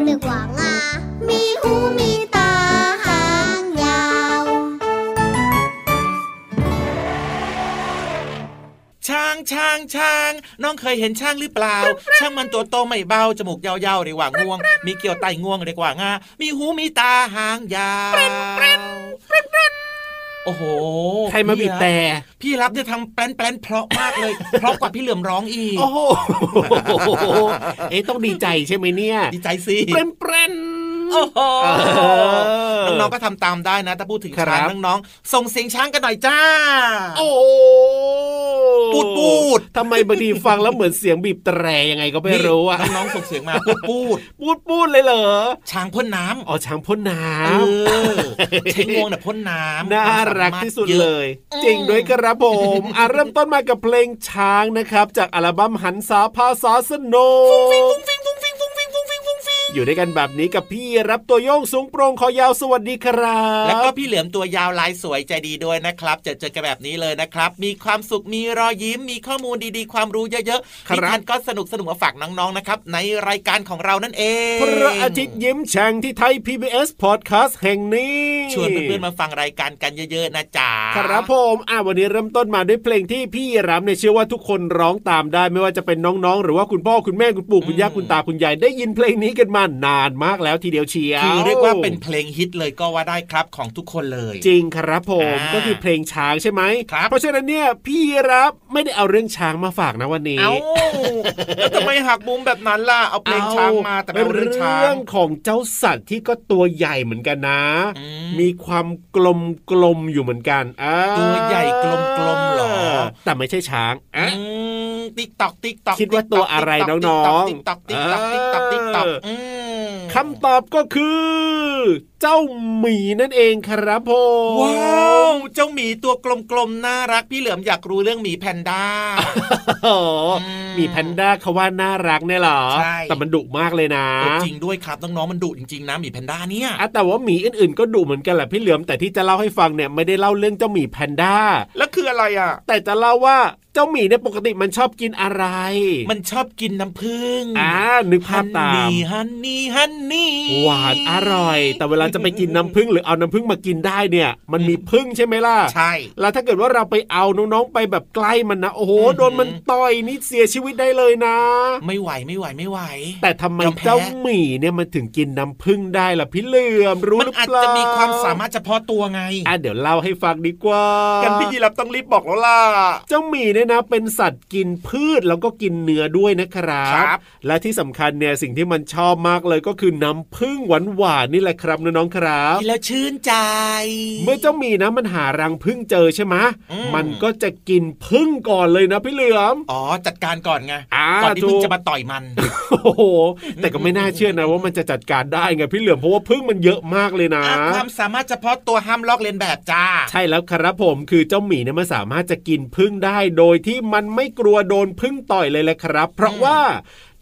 งวงเรียกว่างา มีหูมีตาหางยาว ช้างช้างช้าง น้องเคยเห็นช้างหรือเปล่า ช้างมันตัวโตไม่เบา จมูกยาวๆเรียกว่างวง มีเกี่ยวไตงวงเรียกว่างา มีหูมีตาหางยาว โอ้โห ใครมาบีบแต่ พี่รับเนี่ยทำแปลนแปลนเพราะมากเลย เพราะกว่าพี่เหลือมร้องอีก โอ้โห เอ๊ะต้องดีใจใช่ไหมเนี่ย ดีใจสิเปรนเปรน โอ้โหเออน้องๆก็ทำตามได้นะ ถ้าพูดถึงครัช้างบน้องๆส่งเสียงช้างกันหน่อยจ้า โอ้ปูดปูดทำไมบางทีฟังแล้วเหมือนเสียงบีบแตรยังไงก็ไม่รู้อะน้องๆส่งเสียงมาปูดปูดปูดปูดเลยเหรอช้างพ่นน้ำอ๋อช้างพ่นน้เอำอใช้งวงน่ะพ่นน้ำน่ารักที่สุดควมสามารถเลอะยจริงด้วยครับผมอะเริ่มต้นมากับเพลงช้างนะครับ จากอัลบั้มหันษาภาษาสนุก อยู่ด้วยกันแบบนี้กับพี่รับตัวโยงสูงโปรงคอยาวสวัสดีครับ แล้วก็พี่เหลือมตัวยาวลายสวยใจดีด้วยนะครับเจอเจอกันแบบนี้เลยนะครับ มีความสุขมีรอยยิ้ม มีข้อมูลดีๆ ความรู้เยอะๆครับนิทานก็สนุกสนุกมาฝากน้องๆนะครับ ในรายการของเรานั่นเองพระอาทิตย์ยิ้มแฉ่งที่ไทย PBS Podcast แห่งนี้ชวนเพื่อนๆมาฟังรายการกันเยอะๆนะจ๊ะครับผมอะวันนี้เริ่มต้นมาด้วยเพลงที่พี่รับเนี่ยเชื่อว่าทุกคนร้องตามได้ไม่ว่าจะเป็นน้องๆ หรือว่าคุณพ่อคุณแม่คุณปู่คุณย่าคุณตาคุณยายได้ยินเพลงนี้กันมานานมากแล้วทีเดียวเชียวคือเรียกว่าเป็นเพลงฮิตเลยก็ว่าได้ครับของทุกคนเลย จริงครับผมอ่าก็คือเพลงช้างใช่ไหมครับเพราะฉะนั้นเนี่ยพี่รับไม่ได้เอาเรื่องช้างมาฝากนะวันนี้เอ้าแล้วทำไมหักมุมแบบนั้นล่ะเอาเพลงช้างมาแต่ไม่เอาเรื่องช้างของเจ้าสัตว์ที่ก็ตัวใหญ่เหมือนกันนะอืมมีความกลมกลมๆอยู่เหมือนกันอ่าตัวใหญ่กลมๆเหรอ แต่ไม่ใช่ช้างอะ ติ๊กตอกติ๊กตอกคิดว่าตัวอะไรน้องๆติ๊กตอกติ๊กตอกติ๊กตอกติ๊กตอกเออ คำตอบก็คือ เจ้าหมีนั่นเองครับผมว้าวเจ้าหมีตัวกลมๆน่ารักพี่เหลือมอยากรู้เรื่องหมีแพนด้าโอ้โหอืมหมีแพนด้าเขาว่าน่ารักเนี่ยเหรอใช่แต่มันดุมากเลยนะเออจริงด้วยครับน้องๆมันดุจริงๆนะหมีแพนด้าเนี่ยอะแต่ว่าหมีอื่นๆก็ดุเหมือนกันแหละพี่เหลือมแต่ที่จะเล่าให้ฟังเนี่ยไม่ได้เล่าเรื่องเจ้าหมีแพนด้าแล้วคืออะไรอะ แต่จะเล่าว่าเจ้าหมีเนี่ยปกติมันชอบกินอะไร มันชอบกินน้ำผึ้งอ่านึกภาพตามนี่ฮันนี่ฮันนี่หวานอร่อย แต่เวลาจะไปกินน้ำผึ้งหรือเอาน้ำผึ้งมากินได้เนี่ย มันมีผึ้งใช่ไหมล่ะใช่ แล้วถ้าเกิดว่าเราไปเอาน้องๆไปแบบใกล้มันนะโอ้โหอือหือโดนมันต่อยนี่เสียชีวิตได้เลยนะ ไม่ไหวไม่ไหวไม่ไหว แต่ทำไมยอมแพ้เจ้าหมีเนี่ยมันถึงกินน้ำผึ้งได้ล่ะพี่เหลือมรู้มันหรืออาจเปล่าจะมีความสามารถเฉพาะตัวไงอะเดี๋ยวเล่าให้ฟังดีกว่ากันพี่ยีรับต้องรีบบอกแล้วล่ะเจ้าหมีเนี่ยนะเป็นสัตว์กินพืชแล้วก็กินเนื้อด้วยนะครับครับและที่สำคัญเนี่ยสิ่งที่มันชอบมากเลยก็คือน้ำผึ้งหวานหวานๆนี่แหละครับน้องๆครับกินแล้วชื่นใจ เมื่อเจ้าหมีนะมันหารังผึ้งเจอใช่ไหมอืมมันก็จะกินผึ้งก่อนเลยนะพี่เหลือมอ๋อจัดการก่อนไงอ่าก่อนที่ถูมึงกจะมาต่อยมันโอ้โอ้โหแต่ก็ไม่น่าเชื่อนะว่ามันจะจัดการได้ไงพี่เหลือมเพราะว่าพึ่งมันเยอะมากเลยนะอะความสามารถเฉพาะตัวห้ามลอกเลียนแบบจ้า ใช่แล้วครับผมคือเจ้าหมีเนี่ยมันสามารถจะกินพึ่งได้โดยที่มันไม่กลัวโดนพึ่งต่อยเลยแหละครับ เพราะว่า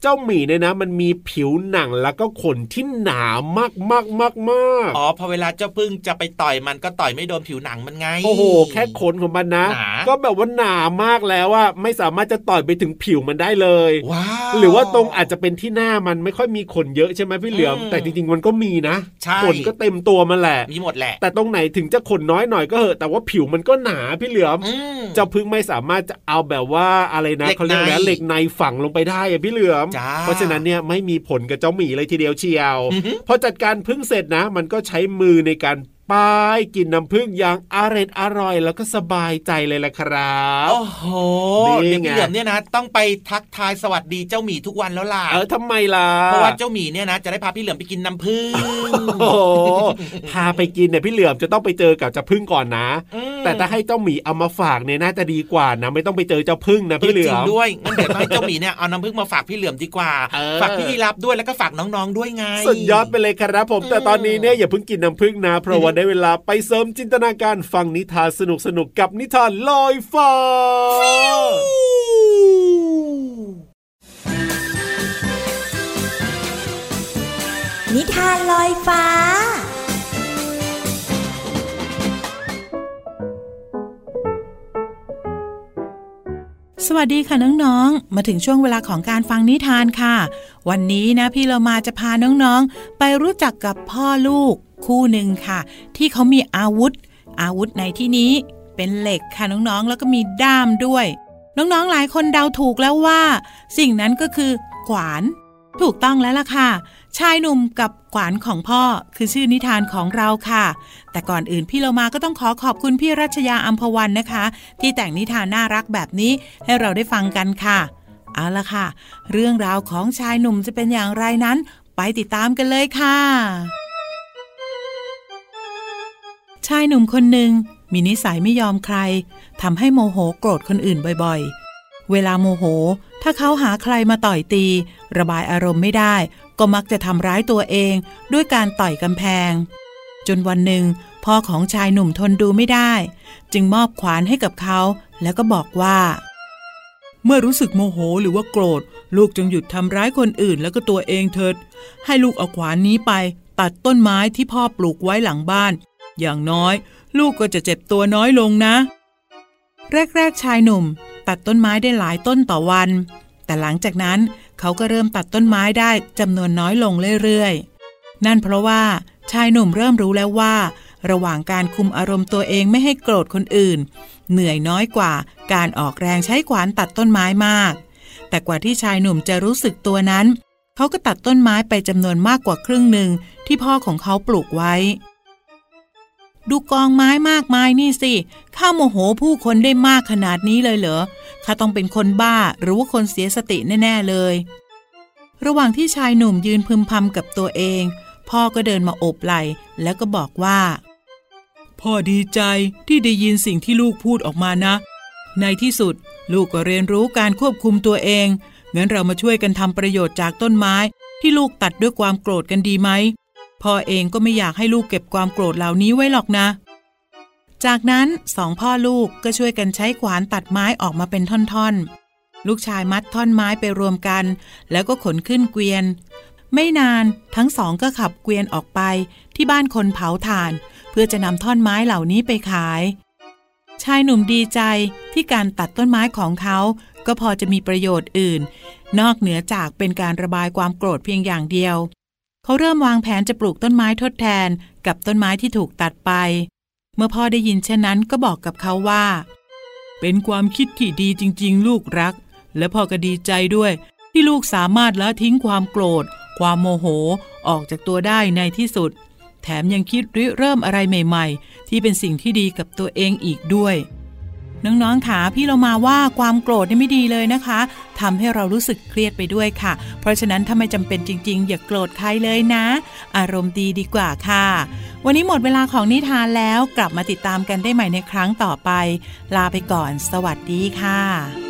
เจ้าหมีเนี่ยนะ มันมีผิวหนังแล้วก็ขนที่หนามากมากมากมากอ๋อพอเวลาเจ้าพึ่งจะไปต่อยมันก็ต่อยไม่โดนผิวหนังมันไง โอ้โหแค่ขนของมันนะหนาก็แบบว่าหนามากแล้วว่าไม่สามารถจะต่อยไปถึงผิวมันได้เลยว้าวหรือว่าตรงอาจจะเป็นที่หน้ามันไม่ค่อยมีขนเยอะใช่ไหมพี่เหลือมอืมแต่จริงๆมันก็มีนะใช่ขนก็เต็มตัวมันแหละมีหมดแหละ แต่ตรงไหนถึงจะขนน้อยหน่อยก็เหอะแต่ว่าผิวมันก็หนาพี่เหลือมอืมเจ้าพึ่งไม่สามารถจะเอาแบบว่าอะไรนะเหล็กเขาเรียกอะไรในเหล็กในฝังลงไปได้อะพี่เหลือมจ้าเพราะฉะนั้นเนี่ยไม่มีผลกับเจ้าหมีเลยทีเดียวเชียวอือหือพอจัดการพึ่งเสร็จนะ มันก็ใช้มือในการ ป้ายกินน้ำพึ่งอย่างอร่อยอร่อย แล้วก็สบายใจเลยล่ะครับโอ้โหนี่เดี๋ยวไงพี่เหลือมเนี่ยนะต้องไปทักทายสวัสดีเจ้าหมีทุกวันแล้วล่ะเออทำไมล่ะเพราะว่าเจ้าหมีเนี่ยนะจะได้พาพี่เหลือมไปกินน้ำผึ้งโอ้โหพาไปกินเนี่ยพี่เหลือมจะต้องไปเจอกับเจ้าพึ่งก่อนนะอืมแต่ถ้าให้เจ้าหมีเอามาฝากเนี่ยน่าจะดีกว่านะไม่ต้องไปเจอเจ้าพึ่งนะจพี่เหลืริองมๆด้วยงั้นเดี๋ยวต้องให้เจ้าหมีเนี่ยเอาน้ำผึ้งมาฝากพี่เหลือมดีกว่าเออฝากพี่ยีรับด้วยแล้วก็ฝากน้องๆด้วยไงสุดยอดไปเลยครับผม แต่ตอนนี้เนี่ยอย่าเพิ่งกินน้ำพึ่งนะเพราะว่าได้เวลาไปเสริมจินตนาการฟังนิทานสนุกสนุกๆกับนิทานลอยฟ้า นิทานลอยฟ้า สวัสดีค่ะน้องๆ มาถึงช่วงเวลาของการฟังนิทานค่ะ วันนี้นะพี่เรามาจะพาน้องๆ ไปรู้จักกับพ่อลูกคู่หนึ่งค่ะ ที่เขามีอาวุธ อาวุธในที่นี้เป็นเหล็กค่ะน้องๆ แล้วก็มีด้ามด้วย น้องๆ หลายคนเดาถูกแล้วว่า สิ่งนั้นก็คือขวาน ถูกต้องแล้วล่ะค่ะ ชายหนุ่มกับขวานของพ่อคือชื่อนิทานของเราค่ะ แต่ก่อนอื่นพี่เรามาก็ต้องขอขอบคุณพี่รัชยาอัมพวันนะคะ ที่แต่งนิทานน่ารักแบบนี้ให้เราได้ฟังกันค่ะ เอาละค่ะ เรื่องราวของชายหนุ่มจะเป็นอย่างไรนั้น ไปติดตามกันเลยค่ะ ชายหนุ่มคนหนึ่งมีนิสัยไม่ยอมใครทำให้โมโหโกรธคนอื่นบ่อยๆ เวลาโมโห ถ้าเขาหาใครมาต่อยตี ระบายอารมณ์ไม่ได้ ก็มักจะทำร้ายตัวเองด้วยการต่อยกำแพง จนวันหนึ่ง พ่อของชายหนุ่มทนดูไม่ได้ จึงมอบขวานให้กับเขา แล้วก็บอกว่า เมื่อรู้สึกโมโหหรือว่าโกรธ ลูกจงหยุดทำร้ายคนอื่นแล้วก็ตัวเองเถิด ให้ลูกเอาขวานนี้ไป ตัดต้นไม้ที่พ่อปลูกไว้หลังบ้าน อย่างน้อย ลูกก็จะเจ็บตัวน้อยลงนะ แรกๆชายหนุ่ม ตัดต้นไม้ได้หลายต้นต่อวัน แต่หลังจากนั้น เขาก็เริ่มตัดต้นไม้ได้จำนวนน้อยลงเรื่อยๆ นั่นเพราะว่าชายหนุ่มเริ่มรู้แล้วว่า ระหว่างการคุมอารมณ์ตัวเองไม่ให้โกรธคนอื่น เหนื่อยน้อยกว่าการออกแรงใช้ขวานตัดต้นไม้มาก แต่กว่าที่ชายหนุ่มจะรู้สึกตัวนั้น เขาก็ตัดต้นไม้ไปจำนวนมากกว่าครึ่งหนึ่งที่พ่อของเขาปลูกไว้ ดูกองไม้มากมายนี่สิ ข้าโมโหผู้คนได้มากขนาดนี้เลยเหรอ ข้าต้องเป็นคนบ้าหรือว่าคนเสียสติแน่ ๆเลย ระหว่างที่ชายหนุ่มยืนพึมพำกับตัวเอง พ่อก็เดินมาโอบไหล่แล้วก็บอกว่า พ่อดีใจที่ได้ยินสิ่งที่ลูกพูดออกมานะ ในที่สุดลูกก็เรียนรู้การควบคุมตัวเอง งั้นเรามาช่วยกันทำประโยชน์จากต้นไม้ที่ลูกตัดด้วยความโกรธกันดีไหม พ่อเองก็ไม่อยากให้ลูกเก็บความโกรธเหล่านี้ไว้หรอกนะ จากนั้นสองพ่อลูกก็ช่วยกันใช้ขวานตัดไม้ออกมาเป็นท่อนๆ ลูกชายมัดท่อนไม้ไปรวมกัน แล้วก็ขนขึ้นเกวียน ไม่นานทั้งสองก็ขับเกวียนออกไปที่บ้านคนเผาถ่าน เพื่อจะนำท่อนไม้เหล่านี้ไปขาย ชายหนุ่มดีใจที่การตัดต้นไม้ของเขาก็พอจะมีประโยชน์อื่น นอกเหนือจากเป็นการระบายความโกรธเพียงอย่างเดียว เขาเริ่มวางแผนจะปลูกต้นไม้ทดแทนกับต้นไม้ที่ถูกตัดไป เมื่อพ่อได้ยินเช่นนั้นก็บอกกับเขาว่า เป็นความคิดที่ดีจริง ๆ ลูกรัก และพ่อก็ดีใจด้วย ที่ลูกสามารถละทิ้งความโกรธ ความโมโหออกจากตัวได้ในที่สุด แถมยังคิดริเริ่มอะไรใหม่ ๆ ที่เป็นสิ่งที่ดีกับตัวเองอีกด้วย น้องๆค่ะพี่เรามาว่าความโกรธนี่ไม่ดีเลยนะคะทำให้เรารู้สึกเครียดไปด้วยค่ะ เพราะฉะนั้นถ้าไม่จำเป็นจริง ๆ อย่ากโกรธใครเลยนะ อารมณ์ดีดีกว่าค่ะ วันนี้หมดเวลาของนิทานแล้วกลับมาติดตามกันได้ใหม่ในครั้งต่อไป ลาไปก่อน สวัสดีค่ะ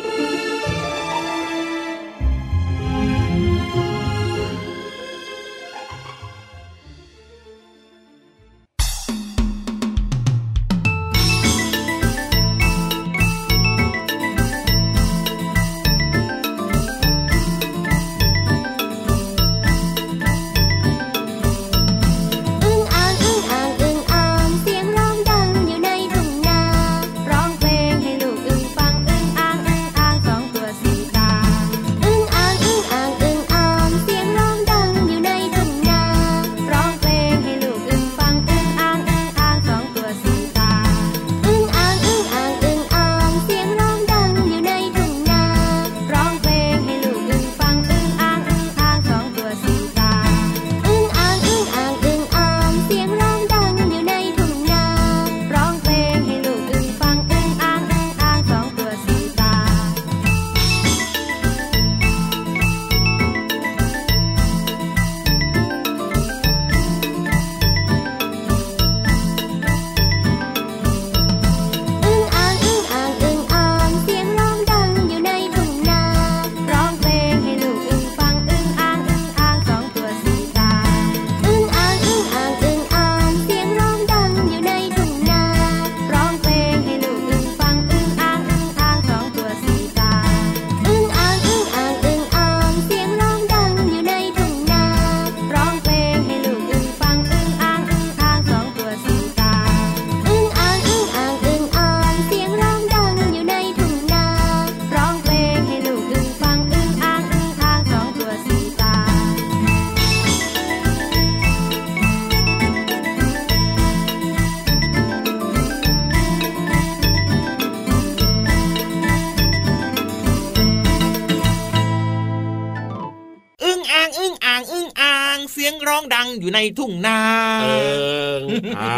อ่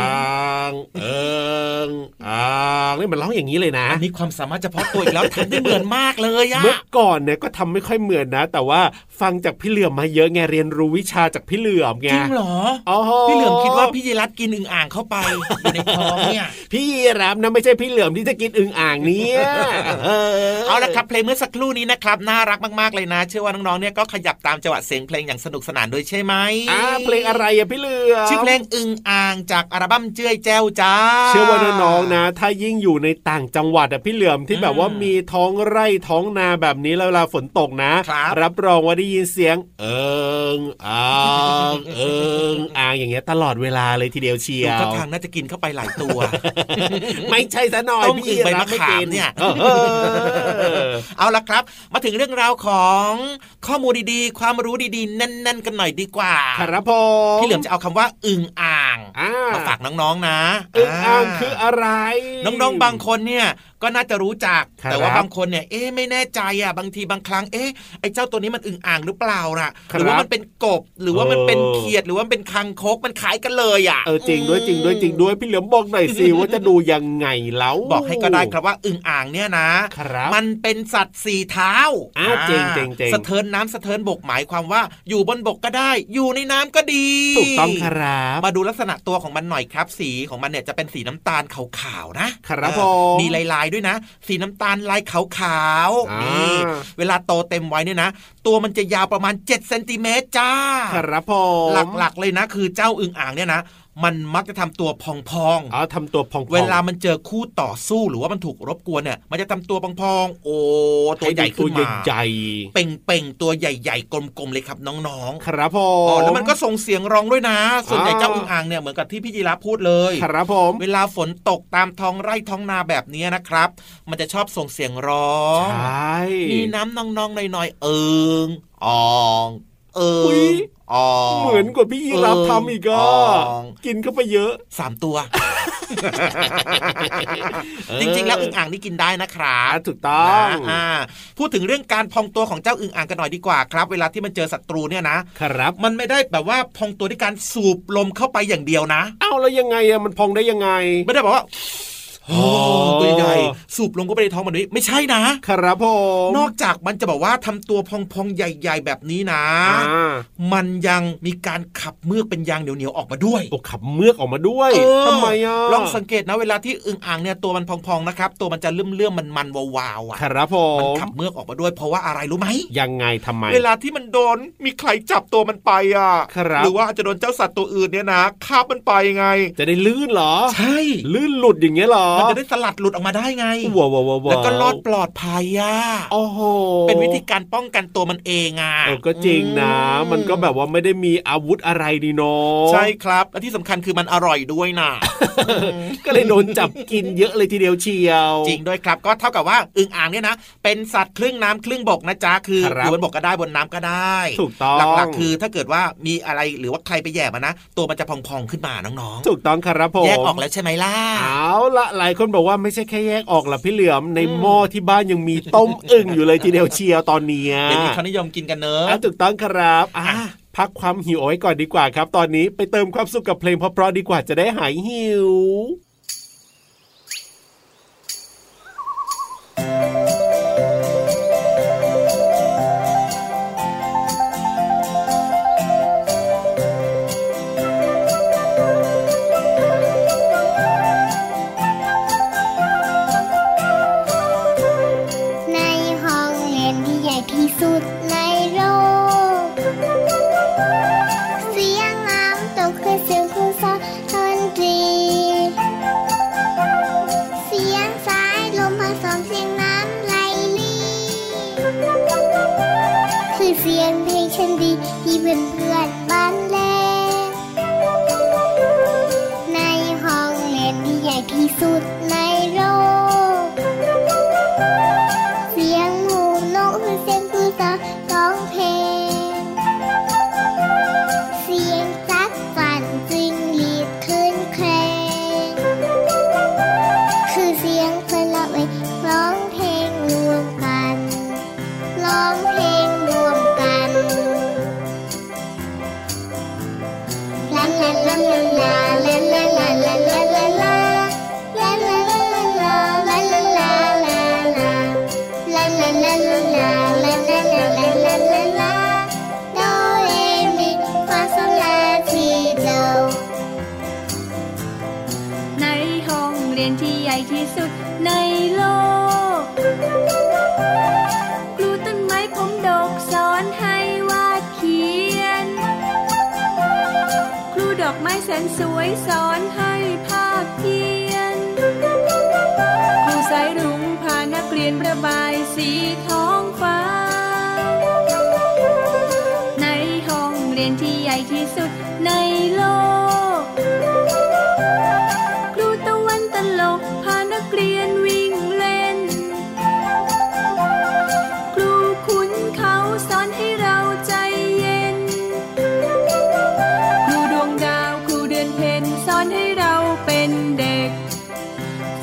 างเอิงอ่างนี่มันร้องอย่างนี้เลยนะอันนี้ความสามารถเฉพาะตัวอีกแล้วทำได้เหมือนมากเลยอะเมื่อก่อนเนี่ยก็ทำไม่ค่อยเหมือนนะ แต่ว่าฟังจากพี่เหลือมมาเยอะไงเรียนรู้วิชาจากพี่เหลือมไงจริงเหรออ๋อพี่เหลือมคิดว่าพี่ยีรัตกินอึ่งอ่างเข้าไปอยู่ในท้องเนี่ยพี่รับนะไม่ใช่พี่เหลือมที่จะกินอึ่งอ่างเนี่ยเออเอาละครับเพลงเมื่อสักครู่นี้นะครับน่ารักมากๆเลยนะ เชื่อว่าน้องๆเนี่ยก็ขยับตามจังหวะเสียงเพลงอย่างสนุกสนานด้วยใช่ไหมอ่าเพลงอะไรอะพี่เหลือมชื่อเพลงอึ่งอ่างจากอัลบั้มเจ้ยแจ้วจ้า เชื่อว่าน้องๆนะ ถ้ายิ่งอยู่ในต่างจังหวัดอะพี่เหลือมที่แบบว่ามีท้องไร่ท้องนาแบบนี้แล้วเวลาฝนตกนะครับรับรองว่าได้ยินเสียง เอิงอ่างเอิงอ่างอย่างเงี้ยตลอดเวลาเลยทีเดียวเชียดูวท่าทางน่าจะกินเข้าไปหลายตัว ไม่ใช่ซะหน่อยต้มพี่อึ่งใบรัมะบไม่ขามกินเนี่ยเออเอาละครับ มาถึงเรื่องราวของข้อมูลดีๆ ความรู้ดีๆแน่นๆ กันหน่อยดีกว่า ครับผมพี่เหลือมจะเอาคำว่าอึ่งอ่างอ่ามาฝากน้องๆนะอึ่งอ่างคืออะไร น้องๆบางคนเนี่ย ก็น่าจะรู้จักครับแต่ว่าบางคนเนี่ยเอ๊ะไม่แน่ใจอะบางทีบางครั้งเอ๊ะไอ้เจ้าตัวนี้มันอึ่งอ่างหรือเปล่าล่ะครับหรือว่ามันเป็นกบหรือว่ามันเป็นเออเขียดหรือว่ามันเป็นคังคกมันคล้ายกันเลยอะเออจริงด้วยจริงด้วยจริงด้วยพี่เหลือมบอกหน่อยสิว่าจะดูยังไงแล้วบอกให้ก็ได้ครับว่าอึ่งอ่างเนี่ยนะครับมันเป็นสัตว์สี่เท้าอ้าวจริงจริงจริงสะเทินน้ำสะเทินบกหมายความว่าอยู่บนบกก็ได้ อยู่ในน้ำก็ดี ถูกต้องครับมาดูลักษณะตัวของมันหน่อยครับ สีของมันเนี่ยจะเป็นสีน้ำตาลขาวๆนะครับผมมีลายๆด้วยนะ สีน้ำตาลลายขาวอ่าๆนี่เวลาโตเต็มวัยเนี่ยนะ ตัวมันจะยาวประมาณ7เซนติเมตรจ้า ครับผมหลักๆเลยนะ คือเจ้าอึ่งอ่างเนี่ยนะ มันมักจะทำตัวพองอ๋อทำตัวพองๆๆเวลามันเจอคู่ต่อสู้หรือว่ามันถูกรบกวนเนี่ย มันจะทำตัวพองๆโอ้ตัวใหญ่ขึ้นตัวมาใหญ่เป่งๆตัวใหญ่ ๆ กลมๆเลยครับน้องๆ ครับผๆมอ๋อแล้วมันก็ส่งเสียงร้องด้วยนะ ส่วนใหญ่อ่าเจ้าอึ่งอ่างเนี่ยเหมือนกับที่พี่ยีราฟพูดเลย ครับผมเวลาฝนตกตามท้องไร่ท้องนาแบบนี้นะครับ มันจะชอบส่งเสียงร้องใช่มีน้ำน้องๆหน่อยๆเอิงออง เอิอุ๊ยงอองเหมือนกว่าพี่ยีรับทำอีกอะอ๋อกินเข้าไปเยอะสามตัวเออจริงๆ แล้วอึ่งอ่างนี่กินได้นะครับอะถูกต้องนะอ่าพูดถึงเรื่องการพองตัวของเจ้าอึ่งอ่างกันหน่อยดีกว่าครับ เวลาที่มันเจอศัตรูเนี่ยนะครับ มันไม่ได้แบบว่าพองตัวด้วยการสูบลมเข้าไปอย่างเดียวนะ เอ้าแล้วยังไงอะมันพองได้ยังไง ไม่ได้บอกว่าอ๋อ ตัวใหญ่สูบลงก็ไปในท้องมันนี้ไม่ใช่นะ ครับผมนอกจากมันจะบอกว่าทำตัวพองๆใหญ่ ๆ แบบนี้นะอ่ามันยังมีการขับเมือกเป็นยางเหนียวๆออกมาด้วยโอ้ขับเมือกออกมาด้วยเออทำไมอะลองสังเกตนะเวลาที่อึ่งอ่างเนี่ยตัวมันพองๆนะครับ ตัวมันจะเลื่อมๆมันๆวาวๆอะครับผมันมขับเมือกออกมาด้วย เพราะว่าอะไรรู้ไหมยังไงทำไม เวลาที่มันโดนมีใครจับตัวมันไปอะครับหรือว่าอาจจะโดนเจ้าสัตว์ตัวอื่นเนี่ยนะคาบมันไปไง จะได้ลื่นเหรอ ใช่ลื่นหลุดอย่างเงี้ยเหรอมันจะได้สลัดหลุดออกมาได้ไงว้าวว้าวว้าวแล้วก็รอดปลอดภัยอะโอ้โหเป็นวิธีการป้องกันตัวมันเองอะเออก็จริงนะอืมันก็แบบว่าไม่ได้มีอาวุธอะไรดีเนาะใช่ครับและที่สำคัญคือมันอร่อยด้วยนะก็เลยโดนจับกินเยอะเลยทีเดียวเชียว จริงด้วยครับก็เท่ากับว่าอึ่งอ่างเนี่ยนะ เป็นสัตว์ครึ่งน้ำครึ่งบกนะจ๊ะคือครับอยู่บนบกก็ได้บนน้ำก็ได้ถูกต้องหลักๆคือถ้าเกิดว่ามีอะไรหรือว่าใครไปแย่มานะ ตัวมันจะพองๆขึ้นมาน้องถูกต้องครับผมๆแยกออกแล้วใช่ไหมล่ะเอาละหลายคนบอกว่าไม่ใช่แค่แยกออกหรอพี่เหลือมในหม้อที่บ้านยังมีต้มอึ่งอยู่เลยทีเดียวเชียวตอนเนี้ยเดี๋ยวนี้เขานิยมกินกันเนอะอะถูกต้องครับอะพักความหิวเอาไว้ก่อนดีกว่าครับ ตอนนี้ไปเติมความสุขกับเพลงเพราะๆดีกว่าจะได้หายหิว Bình. สุดในโลก ครูต้นไม้ผมดกสอนให้วาดเขียน ครูดอกไม้แสนสวยสอนให้ภาพเพียน ครูสายรุ้งพานักเรียนประบายสีทองฟ้า ในห้องเรียนที่ใหญ่ที่สุด เป็นเด็ก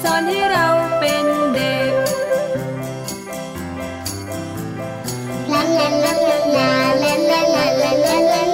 สอนให้เราเป็นเด็ก la la la la la la la la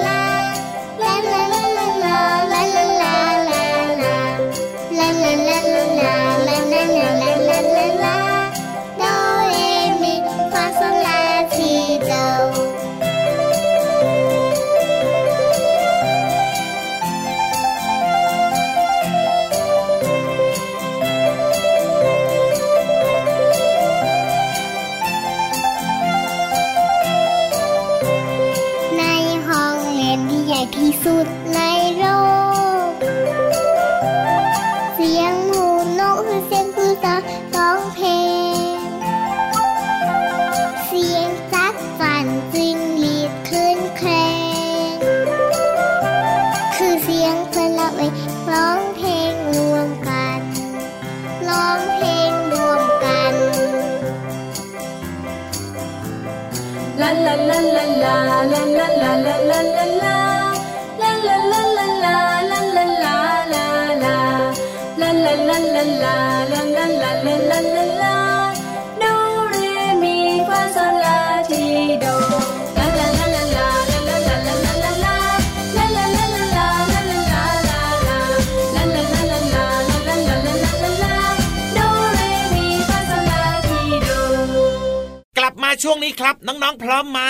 วงนี้ครับ น้องๆพร้อมไหม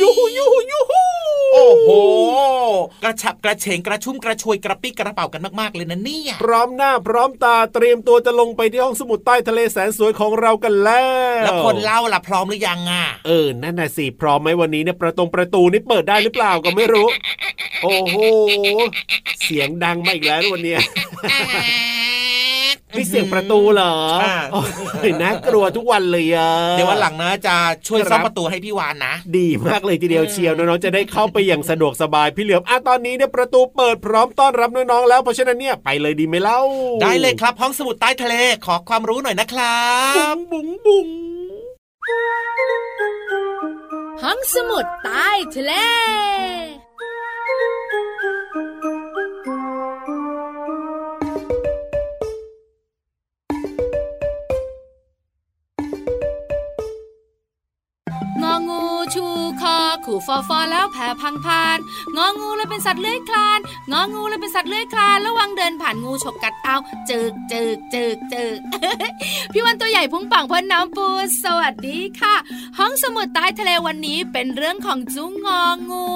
ยูฮูยูฮูยูฮูโอ้โห กระฉับกระเฉงกระชุ่มกระชวยกระปี้กระเป๋ากันมากๆเลยนะเนี่ยพร้อมหน้าพร้อมตาเตรียมตัวจะลงไปที่ห้องสมุดใต้ทะเลแสนสวยของเรากันแล้วแล้วคนเล่าล่ะพร้อมหรือยังอะเออนั่นน่ะสิพร้อมไหมวันนี้เนี่ยประตงประตูนี่เปิดได้หรือเปล่าก็ไม่รู้ โอ้โห เสียงดังมาอีกแล้ววันเนี้ย นี่เสียงประตูเหรอค่ะโอ้ยน่ากลัวทุกวันเลยอะเดี๋ยววันหลังนะจะช่วยครับซ่อมประตูให้พี่วานนะ ดีมากเลยทีเดียวเชียวน้องๆจะได้เข้าไปอย่างสะดวกสบายพี่เหลือมอะตอนนี้เนี่ยประตูเปิดพร้อมต้อนรับน้องๆแล้วเพราะฉะนั้นเนี่ยไปเลยดีไหมเล่า ได้เลยครับห้องสมุดใต้ทะเลขอความรู้หน่อยนะครับบุ๋งบุ๋งห้องสมุดใต้ทะเล ขู่ฟอฟอแล้วแผ่พังพานงองูเลยเป็นสัตว์เลื้อยคลานงองูเลยเป็นสัตว์เลื้อยคลาน ระวังเดินผ่านงูฉกกัดเอาจึกจึกจึกจึกพี่วันตัวใหญ่พุงป่องพ่นน้ำปูสวัสดีค่ะ ห้องสมุดใต้ทะเลวันนี้เป็นเรื่องของจุ้งงองู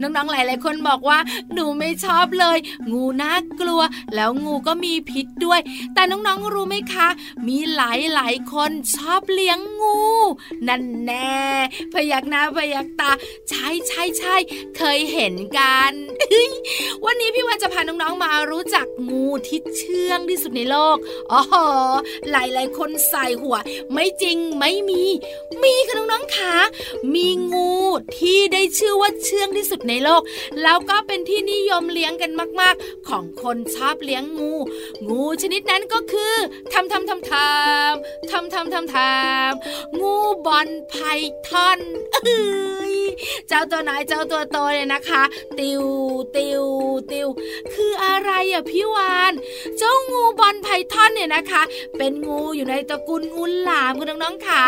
น้องๆหลายๆคนบอกว่า หนูไม่ชอบเลย งูน่ากลัว แล้วงูก็มีพิษด้วย แต่น้องๆรู้ไหมคะ มีหลายๆคนชอบเลี้ยงงู นั่นแน่พยักหน้าพยักตาใช่ใช่ใช่เคยเห็นกัน วันนี้พี่วันจะพาน้องๆมารู้จักงูที่เชื่องที่สุดในโลกอ๋อหลายๆคนใส่หัว ไม่จริงไม่มี มีค่ะน้องๆค่ะมีงูที่ได้ชื่อว่าเชื่องที่สุดในโลก แล้วก็เป็นที่นิยมเลี้ยงกันมาก ๆ ของคนชอบเลี้ยงงู งูชนิดนั้นก็คือทำทำทำทำทำทำทำทำงูบอลไพทอนเอ้ยเจ้าตัวน้อยเจ้าตัวโตเลยนะคะ ติวติวติวคืออะไรอะพี่วานเจ้างูบอลไพทอนเนี่ยนะคะ เป็นงูอยู่ในตระกูลงูหลามคุณน้องๆค่ะ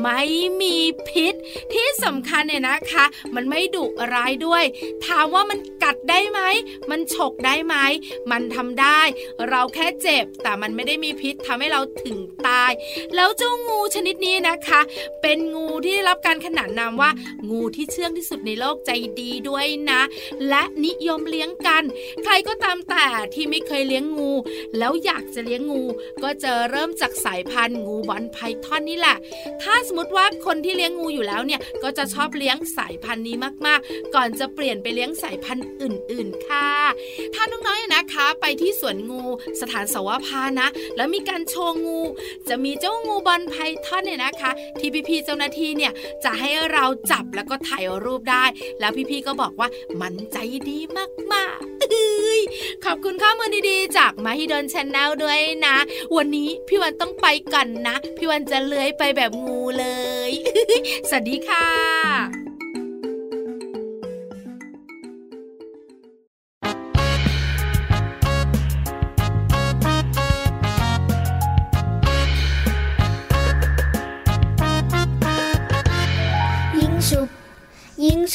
ไม่มีพิษที่สำคัญเนี่ยนะคะ มันไม่ดุร้ายด้วย ถามว่ามันกัดกัดได้ไหมมันฉกได้ไหมมันทำได้ เราแค่เจ็บแต่มันไม่ได้มีพิษทำให้เราถึงตาย แล้วเจ้างูชนิดนี้นะคะ เป็นงูที่ได้รับการขนานนามว่า งูที่เชื่องที่สุดในโลกใจดีด้วยนะ และนิยมเลี้ยงกัน ใครก็ตามแต่ที่ไม่เคยเลี้ยงงู แล้วอยากจะเลี้ยงงู ก็จะเริ่มจากสายพันธุ์งูบอลไพทอนนี่แหละ ถ้าสมมติว่าคนที่เลี้ยงงูอยู่แล้วเนี่ยก็จะชอบเลี้ยงสายพันธุ์นี้มากๆ ก่อนจะเปลี่ยนไปเลี้ยงสายพันธุ์อื่น ๆ ค่ะ ถ้าน้องๆนะคะไปที่สวนงูสถานสวภานะ แล้วมีการโชว์งู จะมีเจ้างูบอลไพทอนเนี่ยนะคะ ที่พี่ๆเจ้าหน้าที่เนี่ยจะให้เราจับแล้วก็ถ่ายรูปได้ แล้วพี่ๆก็บอกว่ามันใจดีมากๆเอ้ยขอบคุณข้อมูลดีๆ จากมาฮิดอนชแนลด้วยนะ วันนี้พี่วันต้องไปก่อนนะ พี่วันจะเลื้อยไปแบบงูเลย สวัสดีค่ะ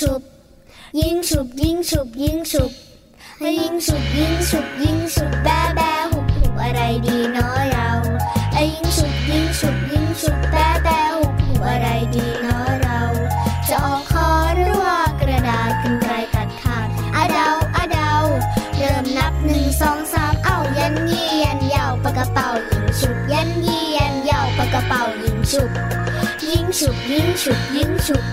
ฉุบ ยิงฉุบยิงฉุบยิงฉุบให้ยิงฉุบยิงฉุบยิงฉุบแบแบ้หุบหุบอะไรดีเนาะเราไอ้ยิงฉุบยิงฉุบยิงฉุบแบแบ้หุบหุบอะไรดีเนาะเราจะออกคอหรือว่ากระดาษกันไกลตัดขาดอะเดาอะเดาเริ่มนับหนึ่งสองสามเอ้ายันยี่ยันยาวปากกระเป๋ายิงฉุบยันยี่ยันยาวปากกระเป๋ายิงฉุบยิงฉุบยิงฉุบยิงฉุบ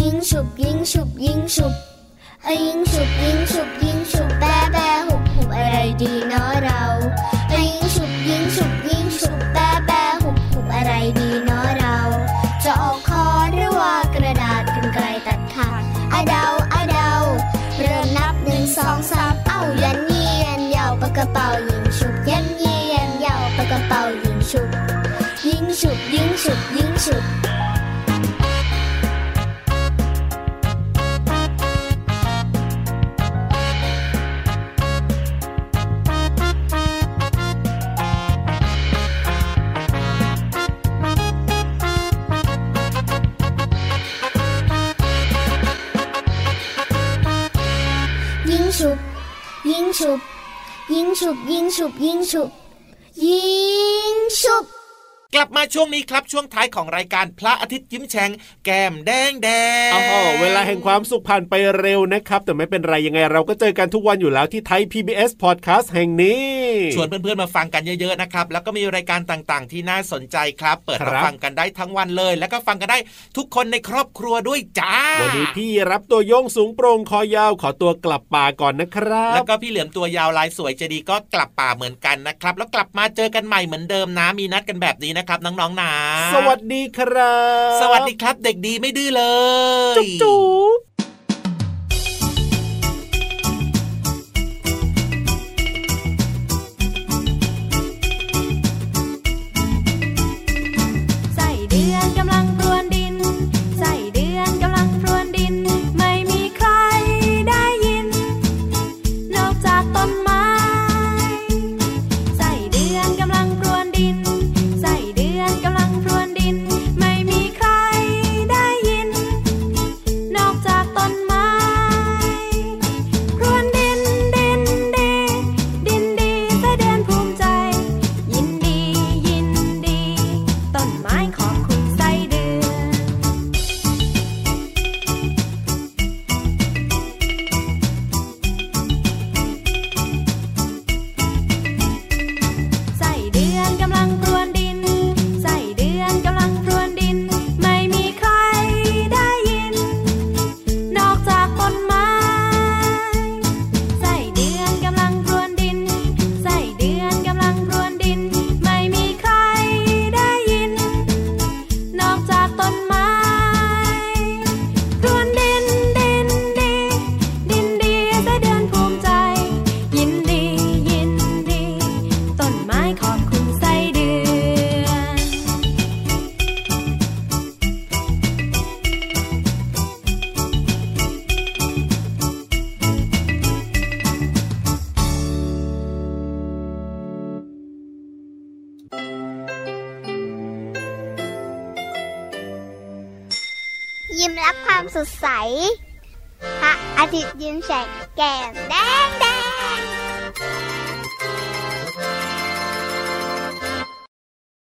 ยิงฉุบยิงฉุบยิงฉุบเอ้ยิงฉุบยิงฉุบยิงฉุบแบแบหุบหุบอะไรดีเนาะเราเอ้ยิงฉุบยิงฉุบยิงฉุบแบแบหุบหุบอะไรดีเนาะเรา จะออกคอหรือว่ากระดาษกันไกลตัดขาดอะเดาอะเดาเริ่มนับหนึ่งสองสามเอ้ายันยี่ยันยาวปากกระเป๋ายิงฉุบยันยี่ยันยาวปากกระเป๋ายิงฉุบยิงฉุบยิงฉุบยิงฉุบ 英叔，英叔英叔，英叔 กลับมาช่วงนี้ครับช่วงท้ายของรายการพระอาทิตย์ยิ้มแฉ่งแก้มแดงแดงโอ้โหเวลาแห่งความสุขผ่านไปเร็วนะครับ แต่ไม่เป็นไรยังไงเราก็เจอกันทุกวันอยู่แล้วที่ไทย PBS Podcast แห่งนี้ ชวนเพื่อนๆมาฟังกันเยอะๆนะครับ แล้วก็มีรายการต่างๆ ที่น่าสนใจครับ เปิดครัรับบฟังกันได้ทั้งวันเลย แล้วก็ฟังกันได้ทุกคนในครอบครัวด้วยจ้า วันนี้พี่รับตัวโยงสูงโปร่งคอยาวขอตัวกลับป่าก่อนนะครัแล้บวก็พี่เหลือมตัวยาวลายสวยเจดีก็กลับป่าเหมือนกันนะครับ แล้วกลับมาเจอกันใหม่เหมือนเดิมนะมีนัดกันแบบนี้นะครับน้องๆนะสวัสดีครับ สวัสดีครับเด็กดีไม่ดื้อเลย จุ๊บ รั